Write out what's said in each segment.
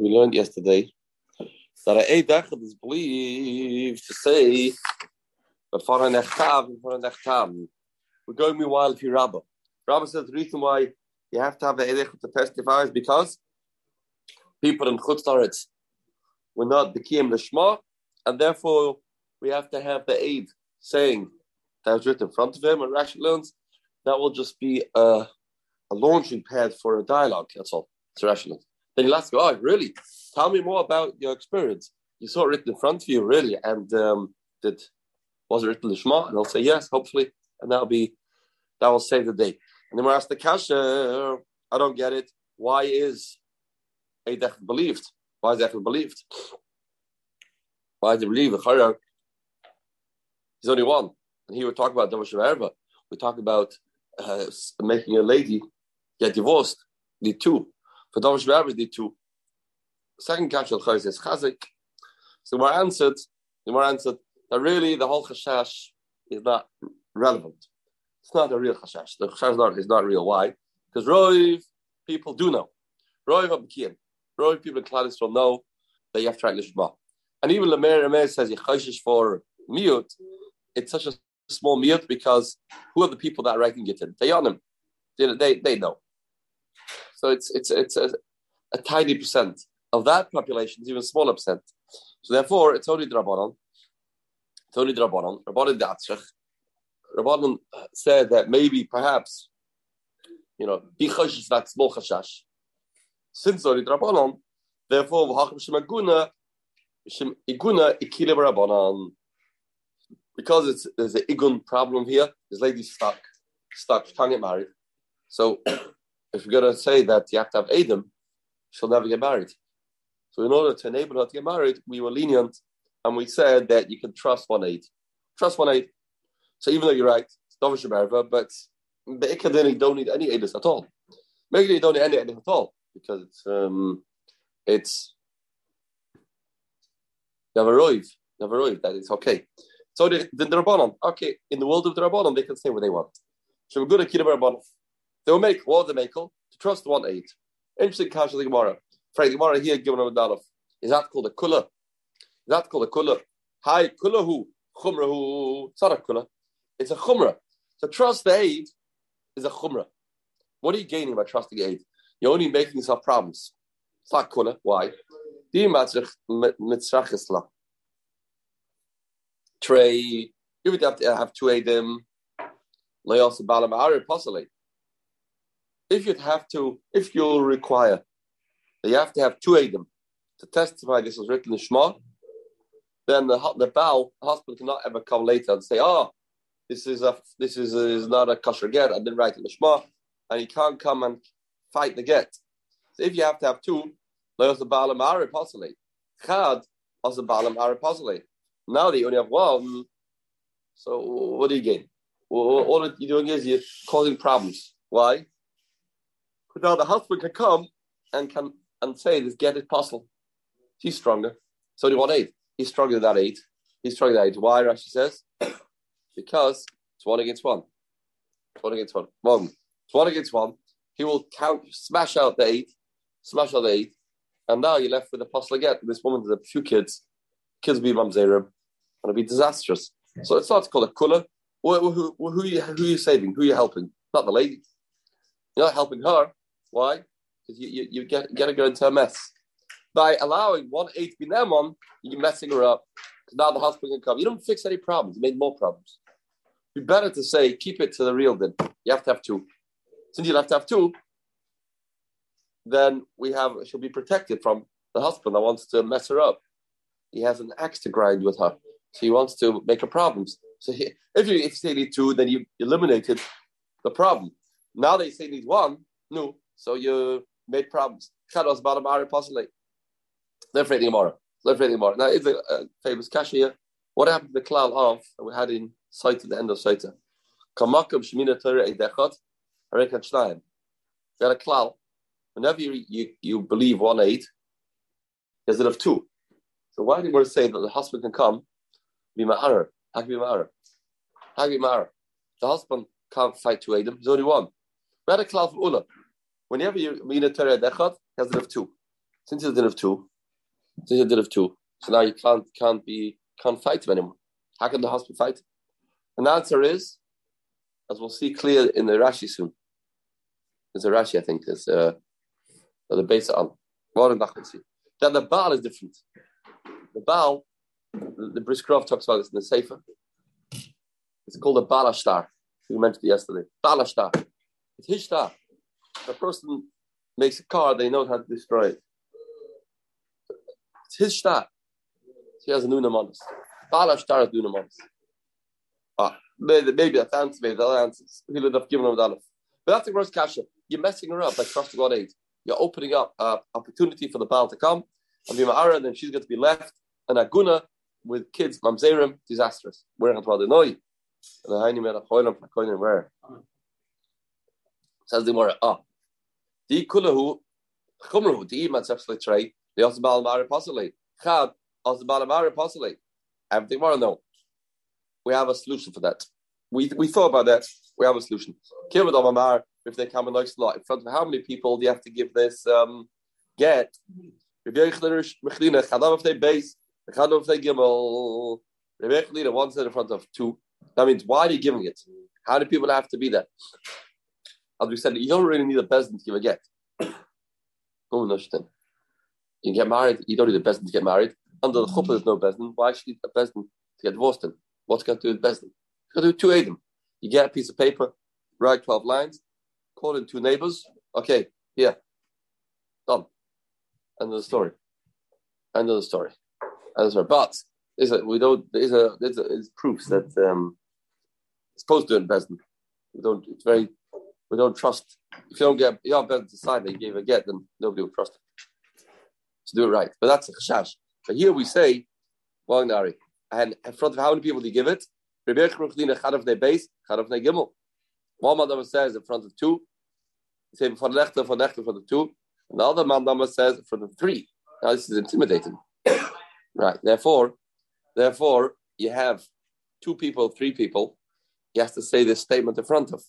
we learned yesterday that a Eidechad is believed to say before an Echtav, before an Echtav. We're going meanwhile to Rabbah. Rabbah says the reason why you have to have the Eidechad to testify is because people in Chutz were not the Kiyam Lishma, and therefore we have to have the aid saying that was written in front of him, and Rashi learns that will just be a, a launching pad for a dialogue. That's all. It's rational. Then you'll ask, "Oh, really? Tell me more about your experience. You saw it written in front of you, really, and um, did was it written in Shema?" And I'll say, "Yes, hopefully," and that'll be that will save the day. And then we're asked the kasha. I don't get it. Why is Eidech believed? Why is Eidech believed? Why is he believed? There's only one, and here we talk about Davash Erva. We talk about uh, making a lady get divorced. The two. For Davash Erva, the two. Second kasha al is chazik. So we're answered. We're answered that really the whole chashash is not relevant. It's not a real chashash. The chashash is not, is not real. Why? Because Roiv people do know. Roiv Abkiyim. Roiv people in Klal will know that you have to write Lishma. And even Lamer Lamer says Yechoshish for mute. It's such a small mute because who are the people that are writing it in? They on them. They, they, they know. So it's it's it's a, a tiny percent of that population is even smaller percent. So therefore, it's only Drabanon. It's only Drabanon. Rabbanon Datzrich. Rabbanon said that maybe, perhaps, you know, because it's that small chashash. Since only Drabanon, therefore, v'hachim shemaguna, iguna ikile Rabbanon. Because it's there's an igun problem here, this lady's stuck, stuck, she can't get married. So, if you're going to say that you have to have Adam, she'll never get married. So in order to enable her to get married, we were lenient and we said that you can trust one aid. Trust one aid. So even though you're right, it's Dovish but the Ikadini don't need any aiders at all. Maybe you don't need any aiders at all because it's um, it's Navaroiv, Navaroiv, that is okay. So the, the Rabbanon, okay, in the world of the Rabbanon, they can say what they want. So we're good at Rabbanon. They will make what they make trust one aid. Interesting casualty Gemara. Frank Gemara here given a Dalaf. Is that called a kula? Is that called a kula? Hi, kulahu, chumrahu. It's not a kula. It's a chumrah. So trust the aid is a chumrah. What are you gaining by trusting aid? You're only making yourself problems. It's not kula. Why? Trey, you would have to have two aid them. Lay also balam aidim. If you'd have to, if you'll require you have to have two Adam to testify this was written in Shema. Then the the bow the hospital cannot ever come later and say, "Oh, this is a this is, a, is not a kosher get. I didn't write in the Shema," and he can't come and fight the get. So if you have to have two, there's the Baalam Ari possibly. Chad was the Baalam Ari possibly. Now you only have one, so what do you gain? All you're doing is you're causing problems. Why? Now the husband can come and can and say this get it possible. He's stronger. So do you want eight? He's stronger than that eight. He's stronger than eight. Why, Rashi says? because it's one against one. It's one against one. One. It's one against one. He will count, smash out the eight, smash out the eight, and now you're left with the apostle again. This woman has a few kids. Kids be mamzerim, and it'll be disastrous. So it's not called a kula. Who, who, who, who, are you, who are you saving? Who are you helping? Not the lady. You're not helping her. Why? because you, you, you get, get to go into a mess. By allowing one eight to be Nemon, you're messing her up. Now the husband can come. You don't fix any problems. You made more problems. It'd be better to say, keep it to the real then. You have to have two. Since you have to have two, then we have she'll be protected from the husband that wants to mess her up. He has an axe to grind with her. So he wants to make her problems. So he, if you if you say need two, then you eliminated the problem. Now they say need one, no. So you made problems. Chados bottom are possibly. They're reading Gemara. They're Gemara. Now, it's a, a famous kasha here. What happened to the klal of that we had in sight at the end of Saita? Kamakam Shemina Torah Eidechot Harekan Shnayim. You had a klal. Whenever you, you, you believe one eight, it of two. So why want to say that the husband can come, be ma'arer? How can be ma'arer? How can be ma'arer? The husband can't fight two Adam, there's only one. We had a klal from Ula. Whenever you mean a Torah dechad, has it of two. Since you did have two, since you did have two, so now you can't can't be can't fight him anymore. How can the husband fight? And the answer is, as we'll see clear in the Rashi soon. There's a Rashi, I think, there's uh, the base on. That the Baal is different. The Baal, the, the Briskrov talks about this in the Sefer. It's called a Balashtar. We mentioned it yesterday. Balashtar. It's his star. The person makes a car, they know how to destroy it. It's his star. He has a Nunamonis. Balashtar is Nunamonis. Ah, maybe, maybe that's answer, maybe that answers. He would have given him that. But that's the gross kasha. You're messing her up by trusting God aid. You're opening up an opportunity for the Baal to come. And be and then she's going to be left an aguna with kids, mamzerim, disastrous. We're going to know where? Says the Gemara, ah, di kulahu chumru di matzach slitrei the also balamari possibly chad also balamari possibly. Everything more no. We have a solution for that. We we thought about that. We have a solution. Kivad Amar, if they come in like slot in front of how many people do you have to give this um, get? If they base, if they gimel, one set in front of two. That means why are you giving it? How do people have to be there? As we said, you don't really need a peasant to give a get. You get married, you don't need a peasant to get married. Under the chuppah, there's no peasant. Why should you need a peasant to get divorced? In? What's going to do with peasant? You got to do two Adam. You get a piece of paper, write 12 lines, call in two neighbors. Okay, here. Done. End of the story. End of the story. End of the story. But there's a, we don't, there's a, there's, a, there's proofs that um, it's supposed to do in Besden. We don't, it's very we don't trust. If you don't get, you have better to decide that you gave a get, then nobody will trust it. To do it right. But that's a chashash. But here we say, well, Nari, and in front of how many people do you give it? base, One man says in front of two. Say for nechter, for nechter, for the two. And the other man says in front of three. Now this is intimidating. right. Therefore, therefore, you have two people, three people. He has to say this statement in front of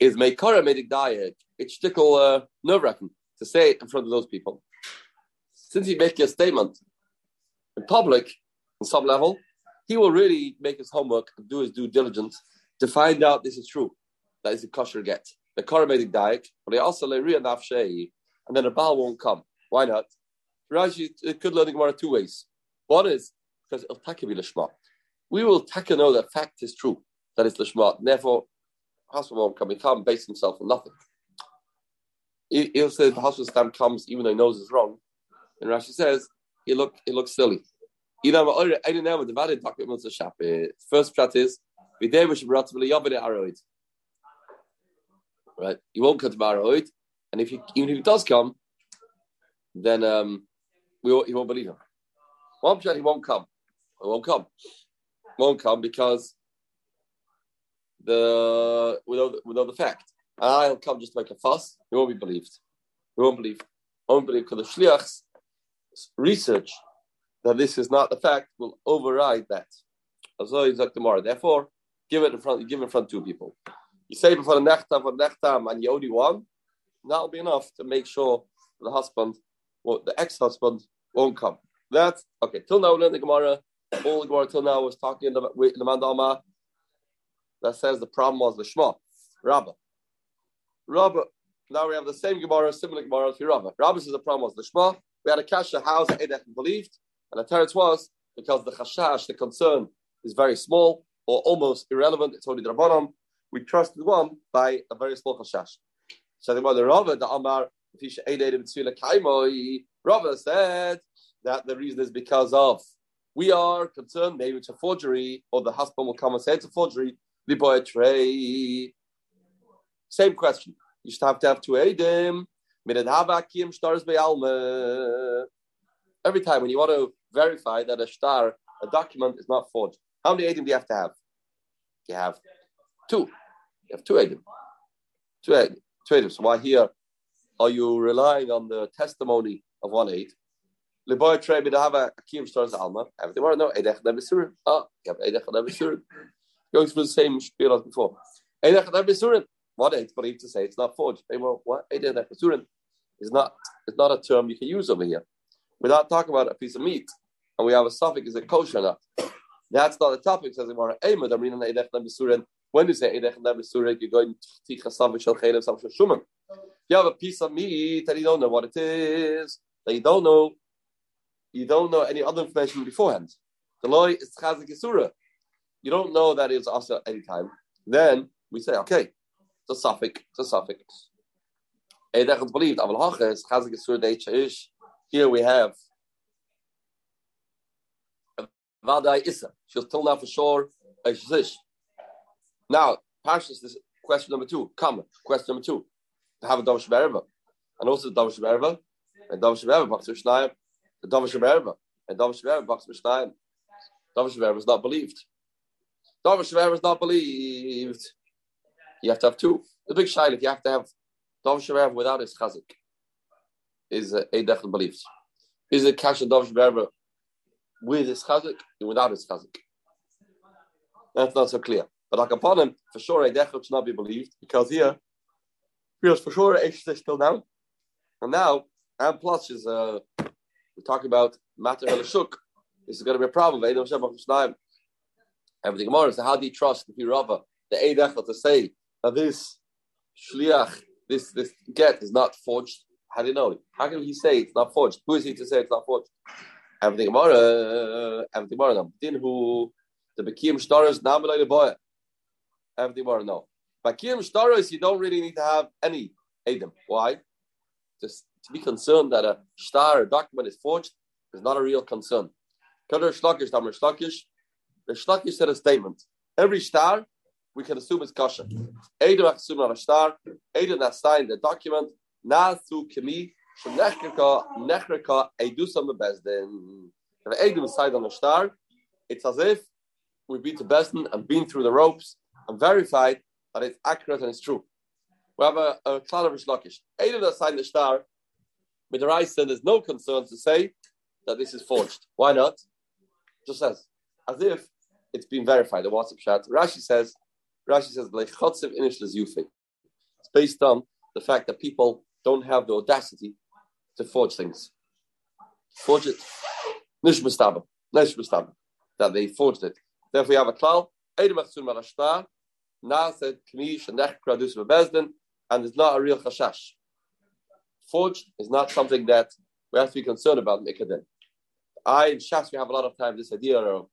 is Meikara Medic diet. It's stickle uh, nerve wracking to say it in front of those people. Since he makes a statement in public, on some level, he will really make his homework and do his due diligence to find out this is true. That is a kosher get. The Karamatic diet, but they also lay real and then a Baal won't come. Why not? Rashi could learn the Gemara two ways. One is because it'll take. We will take know that fact is true, that it's lishma. Therefore, hospital can become base himself on nothing. He'll say the stamp comes even though he knows it's wrong. And Rashi says he look he looks silly. First prat is. Right? He won't come to Aroid. And if he even if he does come, then um we won't, he won't believe him. One prat he won't come. He won't come. Won't come because the without without the fact. And I'll come just to make a fuss. He won't be believed. He won't believe. He won't believe because the shliachs research that this is not the fact will override that. Therefore, give it in front. Give it in front two people. You say before the nechtam for the nechtam, and you only one. That'll be enough to make sure the husband, well, the ex-husband, won't come. That's okay. Till now, in the Gemara, all the Gemara till now was talking in the, in the Mandalma that says the problem was the Shema, Rabbah. Rabbah, now we have the same Gemara, similar Gemara to Rabbah. Rabbah says the problem was the Shema. We had a kasha house that Edech believed, and the teretz was because the chashash, the concern, is very small or almost irrelevant. It's only the Rabbanon. We trusted one by a very small chashash. So the Rabbah, the Amar, Rabbah said that the reason is because of we are concerned maybe it's a forgery, or the husband will come and say it's a forgery, a tray. Same question. You should have to have two edim. Every time when you want to verify that a star, a document is not forged, how many edim do you have to have? You have two. You have two edim. Two edim. Two edim. So why here are you relying on the testimony of one aid? Liboy alma. Everything nebesurim. Ah, you have edech going through the same spiel as before. What it's believed to say it's not forged. What? Is not it's not a term you can use over here. We're not talking about a piece of meat, and we have a suffix is it kosher or not. That's not the topic. Says Gemara. When you say Eidech Nebesura, you're going to Ticha Savik Shel Shuman. You have a piece of meat that you don't know what it is, that you don't know, you don't know any other information beforehand. The law is Chazik. You don't know that it's also any time. Then we say, okay, it's a suffix, it's a suffix. Eidech believed, Aval is Chazik Yisura Deicha Here we have Vadai Issa. She'll tell now for sure. Now, Parshas is question number two. Come, question number two. To have a Dov Shberva. And also the Dov Shberva. And Dov Shberva, Bach Shnayim. The Dov Shberva. And Dov Shberva, Bach Shnayim. Dov Shberva is not believed. Dov Shberva is not believed. You have to have two. The big shaylik, you have to have Dov Shberva without his chazik. Is a Eidech believed. Is it Kasha Dov Shberva with his chazik and without his chazik? That's not so clear. But like upon him, for sure, Eidech should not be believed because here, because for sure, Eish is still down. And now, and plus is uh, we're talking about the Elishuk. This is going to be a problem. Everything more is how do you trust the Rava, the Eidech to say that this shliach, this this get is not forged? How do you know? How can he say it's not forged? Who is he to say it's not forged? Everything more, uh, everything more. Din who the Bekim Shtaras Namalay boy. Everything more no. By Kiyam Shtaras, you don't really need to have any Adam. Why? Just to be concerned that a star, a document is forged is not a real concern. Kader Shlakish, Damar Shlakish, the Shlakish said a statement. Every star we can assume is kosher. Adam assume on a star, Adam has signed the document, Nasu Kimi, Nechrika, Nechrika, Edusam Bezdin. If Adam signed on a star, it's as if we've been to Bezdin and been through the ropes and verified that it's accurate and it's true. We have a, a cloud of Reish Lakish. Of us signed the star. With the there's no concern to say that this is forged. Why not? Just says, as if it's been verified. The WhatsApp chat. Rashi says, Rashi says, it's based on the fact that people don't have the audacity to forge things. Forge it. Nish That they forged it. Therefore, we have a Kmish, and it's not a real chashash. Forged is not something that we have to be concerned about. I in Shas we have a lot of time this idea of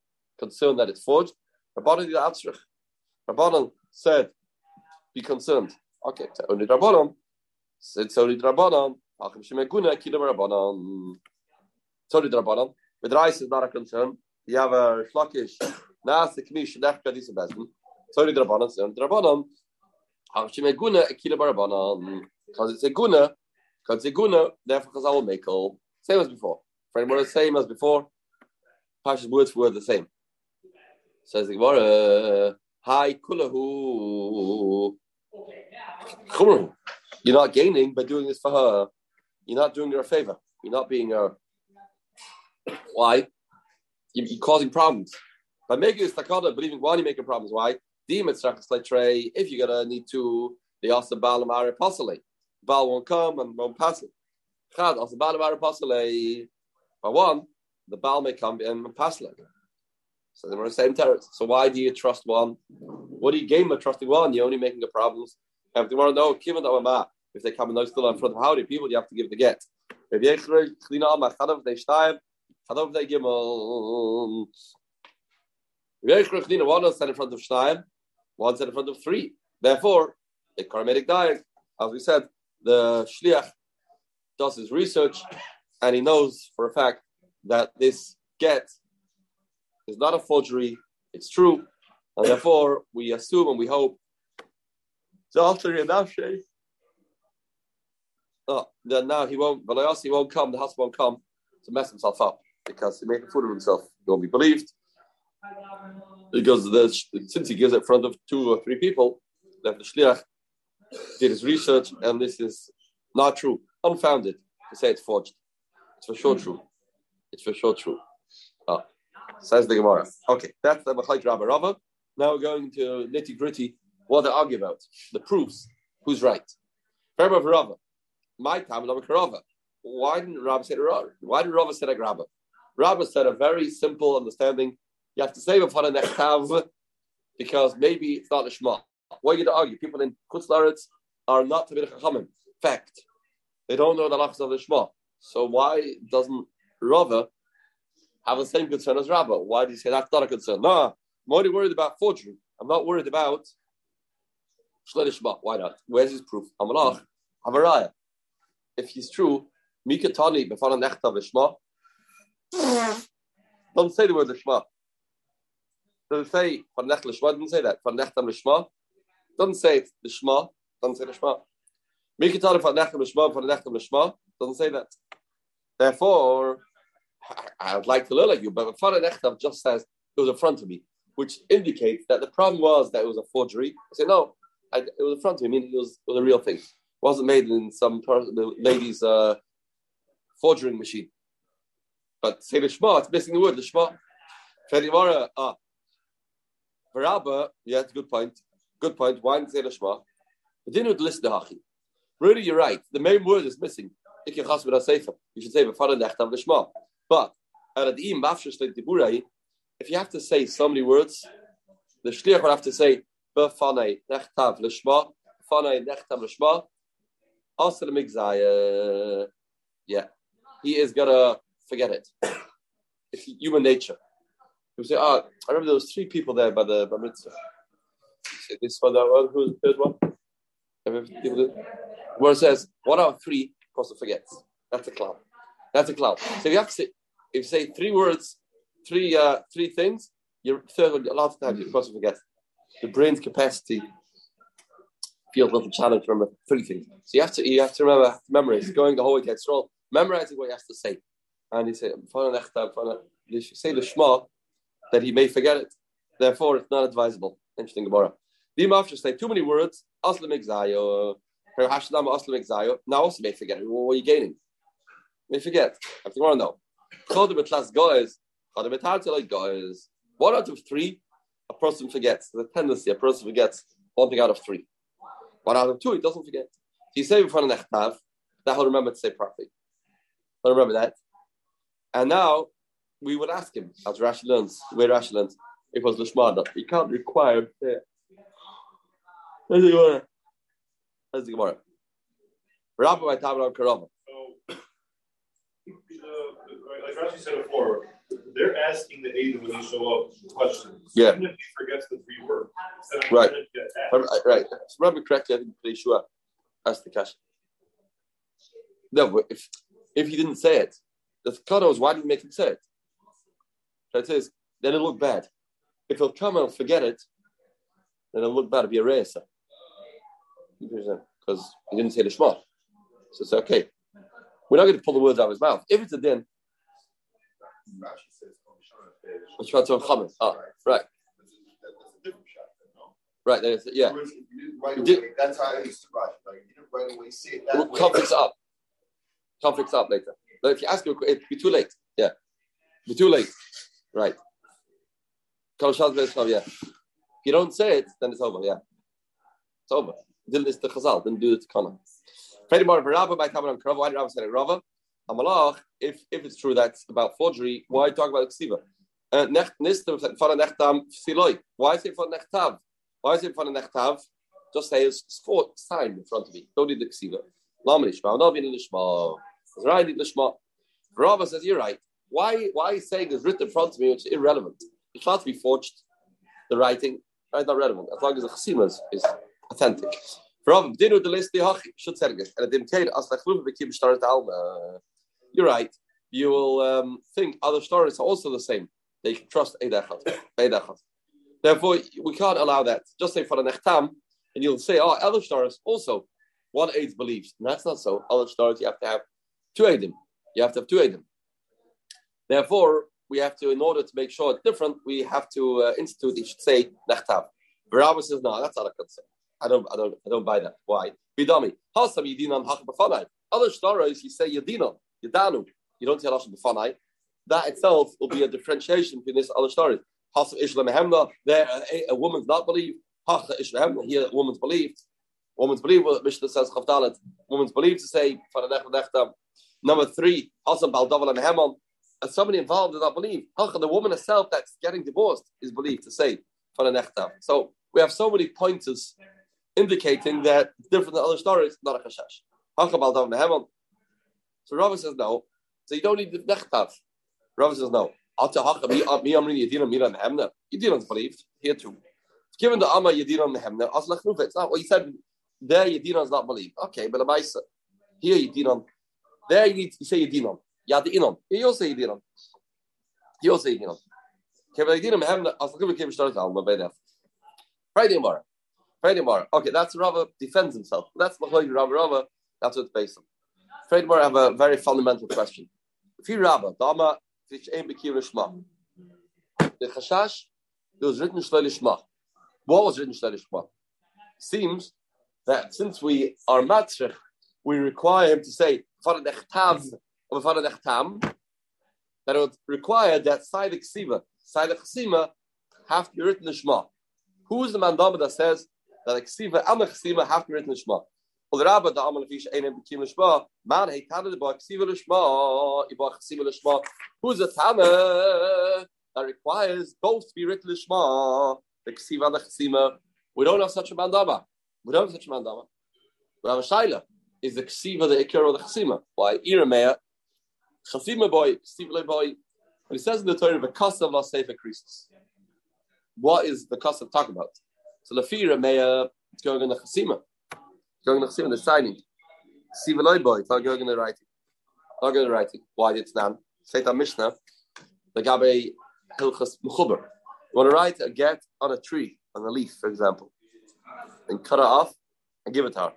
concern that it's forged. Rabbanan did Atzrich. Rabbanan said, be concerned. Okay, so only Rabbanan said so only Rabbanan. Achim Shemeguna Kilam Rabbanan. So did Rabbanan. With rice is not a concern. You have a shlakish. Nas the kmish nechkadis bezdin. Sorry, Drabanan, and Drabanan. Guna, Akila Barabanan. Because it's a Guna, because it's a Guna, therefore Chazal will make all. Same as before. Friend, the same as before? Pasha's words were the same. Says the Gemara, Hi Kulahu. You're not gaining by doing this for her. You're not doing her a favor. You're not being her. Why? You're causing problems. By making this takada, believing why are you making problems? Why? If you're gonna need to, they also Baal Amari Pasale. Baal won't come and won't pass it. Chad also Baal Amari Pasale. By one, the Baal may come and pass it. So they're on the same terrace. So why do you trust one? What do you gain by trusting one? You're only making the problems. If they want to know, if they come and know still in front of how many people you have to give the get. They they. One stand in front of shtaim, one set in front of three. Therefore, the karmetic diet, as we said, the shliach does his research and he knows for a fact that this get is not a forgery, it's true, and therefore we assume and we hope. Oh, then now he won't, but I also he won't come, the husband won't come to mess himself up because he made a fool of himself. He won't be believed because since he gives it in front of two or three people, that the shliach did his research and this is not true, unfounded to say it's forged. It's for sure true. It's for sure true. Oh, says the Gemara. Okay, that's the Machalik Rabba Rava. Now we're going to nitty gritty what they argue about, the proofs, who's right. Rabba Rava. my time, Rava. Why didn't Rabba say Rava? Why did Rava say like Rabba? Rabba said a very simple understanding. You have to say before the next have because maybe it's not a Shema. Why are you to argue? People in Kutzlaritz are not to be Chachamim. Fact. They don't know the lachs of the Shema. So why doesn't Rava have the same concern as Rabba? Why do you say that's not a concern? No, I'm only worried about forgery. I'm not worried about Shema. Why not? Where's his proof? Amalach, Amaraya. If he's true, Mikatani before nechta v'shma. Don't say the word Lishma. Doesn't say for nech Lishma. Doesn't say that for nechta Lishma. Doesn't say Lishma. Doesn't say Lishma. Mikatani for nechta Lishma for nechta Lishma. Doesn't say that. Therefore, I would like to learn like you, but for nechta just says it was in front of me, which indicates that the problem was that it was a forgery. I say no, I, it was in front of me. I mean, it was, it was a real thing. It wasn't made in some the lady's. Uh, forging machine. But say the Shema, it's missing the word, the Shema. Fedimara, ah. Barabba, yeah, it's a good point. Good point. Why didn't say the Shema? But didn't list the Hachi. Really, you're right. The main word is missing. You should say the the Shema. But if you have to say so many words, the shliach will have to say b'fanei nechtav l'shma, b'fanei nechtav l'shma, the migzaya. Yeah, he is gonna forget it. It's human nature. He'll say, "Oh, I remember there was three people there by the by mitzvah." Say this one, that one, who's the third one? Where it says one out of three, person forgets. That's a cloud. That's a cloud. So you have to say, if you say three words, three uh, three things, your third one, a lot of times the person forgets. The brain's capacity feels a little challenge to remember three things. So you have to you have to remember memorize going the whole way to Yisrael memorizing what you have to say. And he said, say the Shema, that he may forget it. Therefore, it's not advisable. Interesting Gemara. The after say too many words, Aslam Exayo, now also may forget. What are you gaining? May forget. I have to know. One out of three, a person forgets. A tendency, a person forgets one thing out of three. One out of two, he doesn't forget. He say in front of Nechtav, that he'll remember to say properly. I remember that. And now we would ask him, as Rashi learns, where Rashi learns, it was Lishmada. He can't require there. Where's the Gemara? Where's the Gemara? Rabbi by Karama. So, like Rashi said before, they're asking the Aiden when they show up questions. Yeah. Even if he forgets the three words. Right. Right. So Rabbi correctly, I think pretty sure asked the question. No, if if he didn't say it. The Kada was, why did he make him say it? It says, then it'll look bad. If he'll come and forget it, then it'll look bad. It'll be a reisa. Because he didn't say the Shema. So it's okay. We're not going to pull the words out of his mouth. If it's a din, Let's try to chametz. Ah, right. Right, there's, yeah. That's how I used to write. Like, you didn't right away see it that we'll Conflicts up. Conflicts up later. But if you ask it'd be too late. Yeah. Be too late. Right. Yeah. If you don't say it, then it's over. Yeah. It's over. Didn't it's the Chazal, didn't do it to Rabba by why did Rabba say? Amalach, if if it's true that's about forgery, why talk about Ksiva? Uh, why is it for Nechtav? Why is it for Nechtav? Just say it's sign in front of me. Don't need the Ksiva. Lama Nishma, not being Nishma. Right, Lishma. Rava says, You're right. Why why is saying it's written in front of me, which is irrelevant? It's not to be forged, the writing, right? Not relevant, as long as the chasima is, is authentic. Rava, dinu the list didn't as the chluv bekim start alma. You're right. You will um, think other stories are also the same. They can trust Eidachat. Therefore, we can't allow that. Just say for the Nechtam, and you'll say, oh, other stories also one aid believes. And that's not so. Other stories you have to have two Eidim. You have to have two Eidim. Therefore, we have to, in order to make sure it's different, we have to uh, institute, you should say, Nechtav. Barabba says, no, that's not a concern. I don't, I don't, I don't buy that. Why? Bidami. Other stories, you say Yedinan, Yedanu. You don't say Hach B'fanai. That itself will be a differentiation between this other stories. Hasam Ishla Mehemna, there a, woman's not believed. Hach Ishla Mehemna, here a woman's believed. Woman's what Mishnah says Chavdalet. Woman's believed to say. Number three, Hasan Baldaval and Hemon. As somebody involved does not believe, the woman herself that's getting divorced is believed to say Faranechtam. So we have so many pointers indicating that different than other stories, not a chashash. Hasan Baldaval and Hemon. So Rava says no. So you don't need the nechtav. Rava says no. Uh, Yedinon's believed here too. Given the Amma Yedinon Nehemna, it's not what he said. There Yedinon's not believed. Okay, but the here Yedinon. There you need to say Yedinon. Yadinon. Here you also Yedinon. You also Yedinon. Yedinon. Friday tomorrow. Friday tomorrow. Okay, that's Rava defends himself. That's the Machoy Rava Rava. That's what's based on. Tomorrow, I have a very fundamental question. You Rava, Dama, Fish Ein Shma. The Chashash, it was written Shlel Shma. What was written Shlel Shma? Seems that since we are matzrich, we require him to say Farad Echtav or Farad Echtam, that it would require that side Ksiva, side Chsima have to be written in Shema. Who is the mandama that says that Ksiva and Chsima have to be written in Amal Fish, Einem Bekim Lishma, man, hey, Tana, the Bach, Ksiva Lishma, Ibach Ksiva Lishma. Who's a Tana that requires both to be written Lishma? the Ksiva and the Chesima. We don't have such a mandama. We don't have such a mandama. We have a Shaila. Is the Ksiva the Ikir or the Chesima? Why? Iramea, Chesima boy, Ksiva boy. And he says in the Torah, the Kasav La Sefer Krisus. What is the Kasav talking about? So the Iramea, it's going in the Chesima. It's going in the Chesima, the signing. Ksiva Loi boy, it's not going in the writing. Not going to write it. Why did it stand? Say Mishnah, the Gabe Hilchas Mechuber. You want to write a get on a tree, on a leaf, for example, and cut it off and give it to her.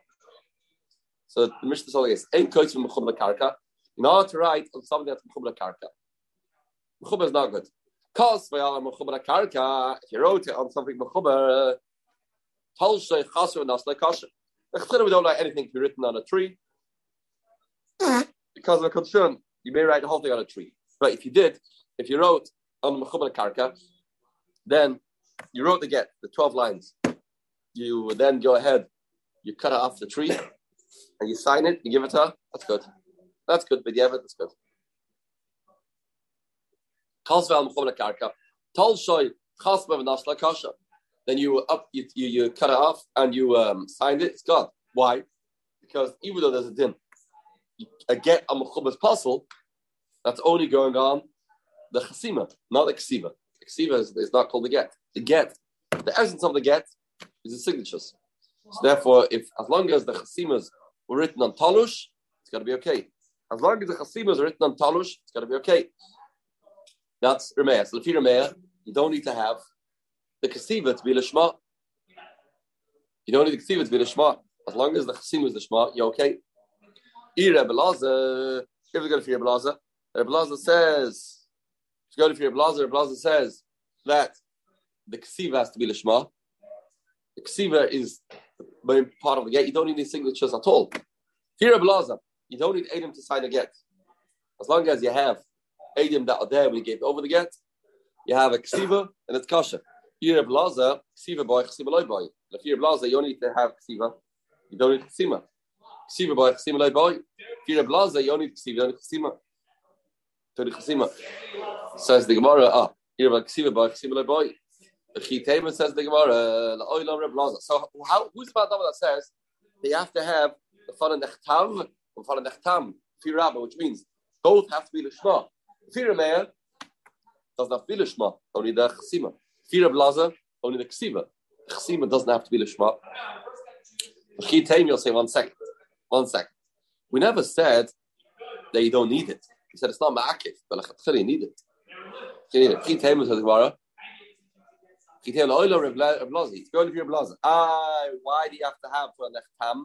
So the Mishnah is "Ein koitz mechum karka." In to write on something that's mechum karka, mechum is not good. Cause v'yala mechum karka. If you wrote it on something mechum, tol shay chaser nas lekasher. We don't like anything to be written on a tree because of a concern. You may write the whole thing on a tree, but if you did, if you wrote on mechum karka, then you wrote the get, the 12 lines. You then go ahead, you cut it off the tree, and you sign it, you give it to her. That's good. That's good, but yeah, that's good. Then you up, you, you, you cut it off and you um, signed it. It's God. Why? Because even though there's a din, a get a mechuba's puzzle, that's only going on the chasima, not the ksiva. Ksiva is, is not called the get. The get, the essence of the get is the signatures. So therefore, if as long as the chasimas were written on talush, it's got to be okay. As long as the chasimas are written on talush, it's got to be okay. That's Remeah. So if you're Remeah, you don't need to have the kasiva to be lishma. You don't need the kasiva to be lishma. As long as the chasim is lishma, you're okay. Ira Belaza, if we go to Rebbe Belaza, Rebbe Belaza says to go to your blazer, blazer says that the ksiva has to be lishma. The ksiva is the main part of the get. You don't need any signatures at all. Here, blazer, you don't need Adam to sign a get. As long as you have Adam that are there when you gave over the get, you have a ksiva and it's kasha. Here, blazer, ksiva boy, ksiva loy boy. If you're blazer, you don't need to have ksiva. You don't need ksiva. Ksiva boy, ksiva loy boy. If you're a blazer, you don't need ksiva, you don't need ksiva. To the ksima. Says the Gemara, ah, here about Ksiva boy, Ksiva boy. The Chitema says the Gemara, the Oilam Reb Laza. So how, who's the Madama that says they have to have the Fana Nechtam and Fana Nechtam, Firabba, which means both have to be Lishma. Firameya does not be Lishma, only the Chsima. Firab Laza, only the Ksiva. Chsima doesn't have to be Lishma. The you'll say one second. One second. We never said that you don't need it. He said it's not ma'akif, but like you need it. You need says the Gemara. Chitema oilo reblazi. It's going to be reblazi. Ah, why do you have to have for nechtam?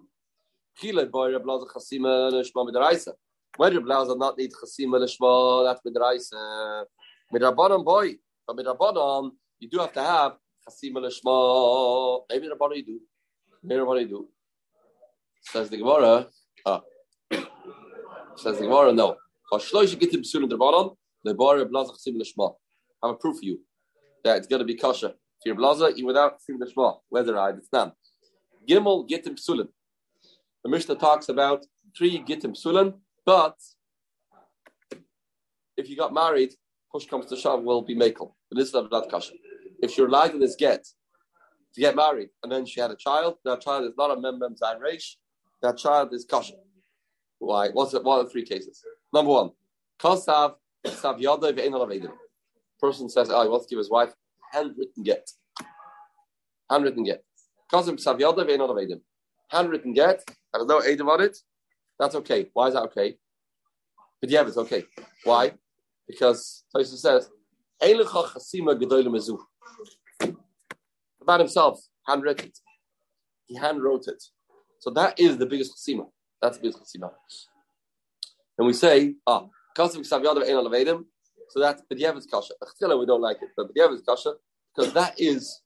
Chile boy reblazi chasima l'shma midaraisa. When reblazi not need chasima l'shma, that's midaraisa. Midrabanon boy, but midrabanon you do have to have chasima l'shma. Maybe midrabanon you do. Maybe midrabanon you do. Says the Gemara. Ah. Says the Gemara, no. I have a proof for you that it's going to be kosher. If you're blaza, even without sim the shma, whether I done. Gimel Gittim Psulim. The Mishnah talks about three Gittim Psulim, but if you got married, push comes to shove, will be Makel. If you're allowed in this get to get married, and then she had a child, that child is not a mem mem zayin reish, that child is kasha. Why? What's it? What are the three cases? Number one, kasav sav Person says, "Oh, he wants to give his wife handwritten get." Handwritten get. Kasav sav yada ve'en Handwritten get. There's no aid on it. That's okay. Why is that okay? But yeah, it's okay. Why? Because Tosa says, about himself, handwritten it. He handwrote it. So that is the biggest chasima. That's the biggest chasima. And we say, ah, Kasim Savyadav Ein. So that's B'diyev's kasha. We don't like it, but B'diyev's kasha, because that is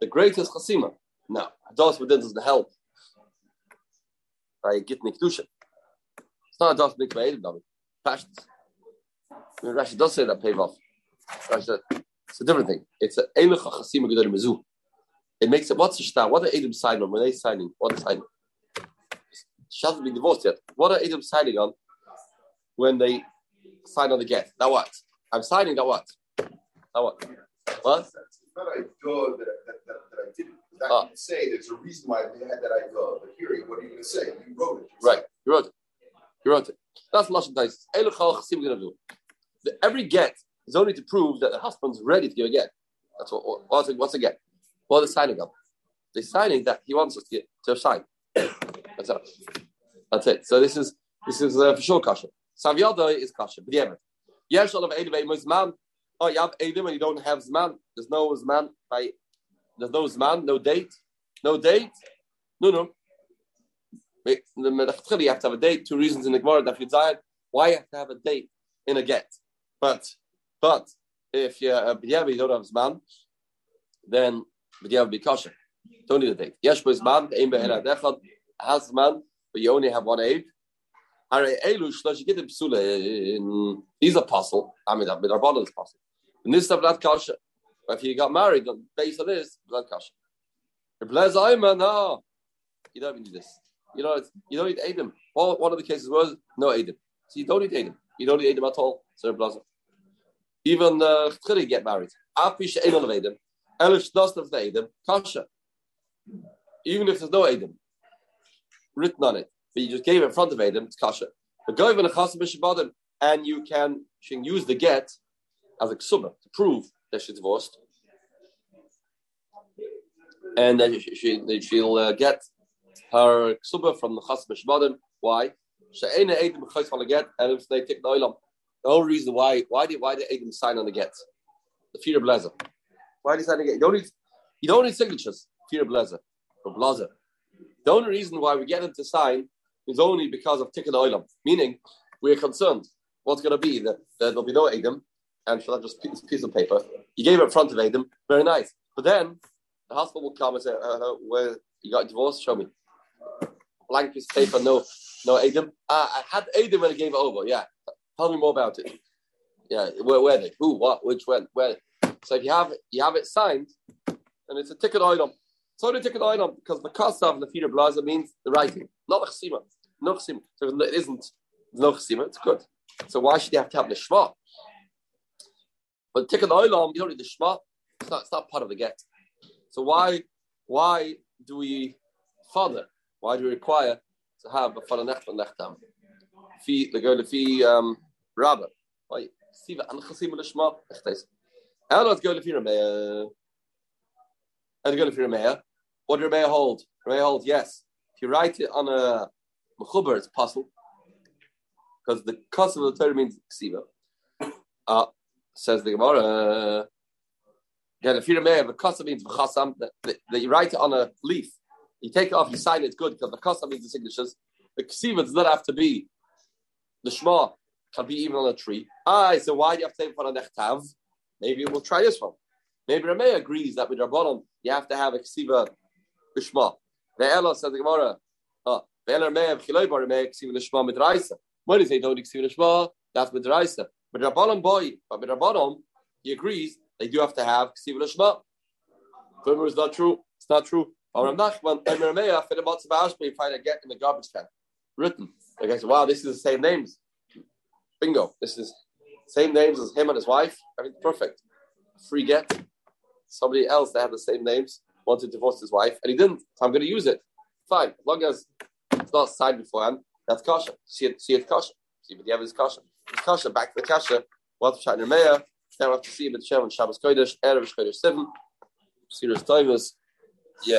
the greatest chasima. Now, Hadas within doesn't help by getting Kedusha. It's not Hadas Mikveh Edim, David. I Rashi does say that pay off. It's a different thing. It's a Eilucha Chasima Gedor Mizu. It makes it, what's the shtar? What are Adam signing on? When they signing, what are signing? She hasn't been divorced yet. What are Adam signing on when they sign on the get? Now what? I'm signing that what? Now what? What? It's not I go that, that, that, that I didn't. Ah. can say there's a reason why they had that I go. But here, what are you going to say? You wrote it. Right. You wrote it. You wrote it. That's Lashon Tais. Eilucha Chasima Gedor Mizu. Every get is only to prove that the husband's ready to give a get. That's what, what- what's a, what's a get? What are they signing up? They're signing that he wants us to, get, to sign. That's it. That's it. So this is this is uh, for sure kasha. Savyada is kasha. But yeah, yes, all of Edim is. Oh, you have Edim and you don't have Zman. There's no Zman. By there's no Zman, no date, no date. No, no. You have to have a date. Two reasons in the Gemara that Yitzayat. Why you have to have a date in a get? But but if you uh, yeah, you don't have Zman, then but you have be kosher. Don't need a date. Yes, but man, aim be'er adechad has man, but you only have one aid. Get psule in these apostle. I mean, our bottles apostle. And this stuff not kosher. If you got married, based on this, blood kosher. Les ayman, no, you don't need this. You know, you don't need Adam. Well, one of the cases was no Adam. So you don't need Adam. You don't need Adam at all. So blazer. Even uh, get married. Kasha. Even if there's no Adam written on it, but you just gave it in front of Adam, it's Kasha. But go even a and you can, she can use the get as a ksubah to prove that she's divorced. And then she, she, she'll uh, get her ksubah from the Chasam B'Shabbatim. Why? She'ena Adam B'Chais on the get, and if they take the oilam. The whole reason why, why did why did Adam sign on the get? The fear of blazer. Why did he sign the get? You don't need, you don't need signatures. Fear of blazer or blazer. The only reason why we get him to sign is only because of tikkun oilam. Meaning, we're concerned what's going to be that, that there'll be no Adam, and she'll have just piece, piece of paper. You gave it in front of Adam, very nice. But then the husband will come and say, uh, uh, "Where you got divorced? Show me." Blank piece of paper, no, no Adam. Ah, I had Adam when I gave it over. Yeah, tell me more about it. Yeah, where, where they? Who? What? Which? When? Where? So if you have you have it signed, and it's a ticket item. So the ticket item because the cost of the feeder blaza means the writing, not the chesima, no chesima. So it isn't no chesima, it's good. So why should you have to have the shma? But ticket item, you don't need the shma. It's not, it's not part of the get. So why why do we father? Why do we require to have a father nech and nechtam? Girl fi um rabba. Why? Siva an chesima the shma. And let's go to Rameya. And go to Rameya. What did Rameya hold? Rameya hold, yes. If you write it on a mechuber, it's puzzle. Because the custom of the Torah means ksiva. Uh, says the Gemara. Again, if you Rameya, the custom means v'chasam, that, that, you write it on a leaf. You take it off, you sign it, it's good, because the custom means the signatures. The ksiva does not have to be the shema, can be even on a tree. Ah, so why do you have to take it on a nechtav? Maybe we'll try this one. Maybe Rameh agrees that with Rabbanon you have to have a ksiva. The Ella says the Gemara. The Ella Rameh v'chiloi bar Rameh ksiva l'shma midraisa. When he say don't ksiva l'shma, that's midraisa. But Rabbanon boy, but with Rabbanon he agrees they do have to have ksiva l'shma. Further is not true. It's not true. Or Rav Nachman, and Rameya, for the Matzah Bashba, you find a get in the garbage can. Written. Like I said, wow, this is the same names. Bingo. This is same names as him and his wife. Perfect. Free get. Somebody else that had the same names wanted to divorce his wife, and he didn't. So I'm going to use it. Fine. As long as it's not signed beforehand, that's kasha. See it, see it kasha. See, but the evidence kasha. It's kasha. Back to the kasha. What shot in Rameya. Now we have to see it Shem and Shabbos Kodesh, Erev Kodesh 7. Serious Tovus. Yeah.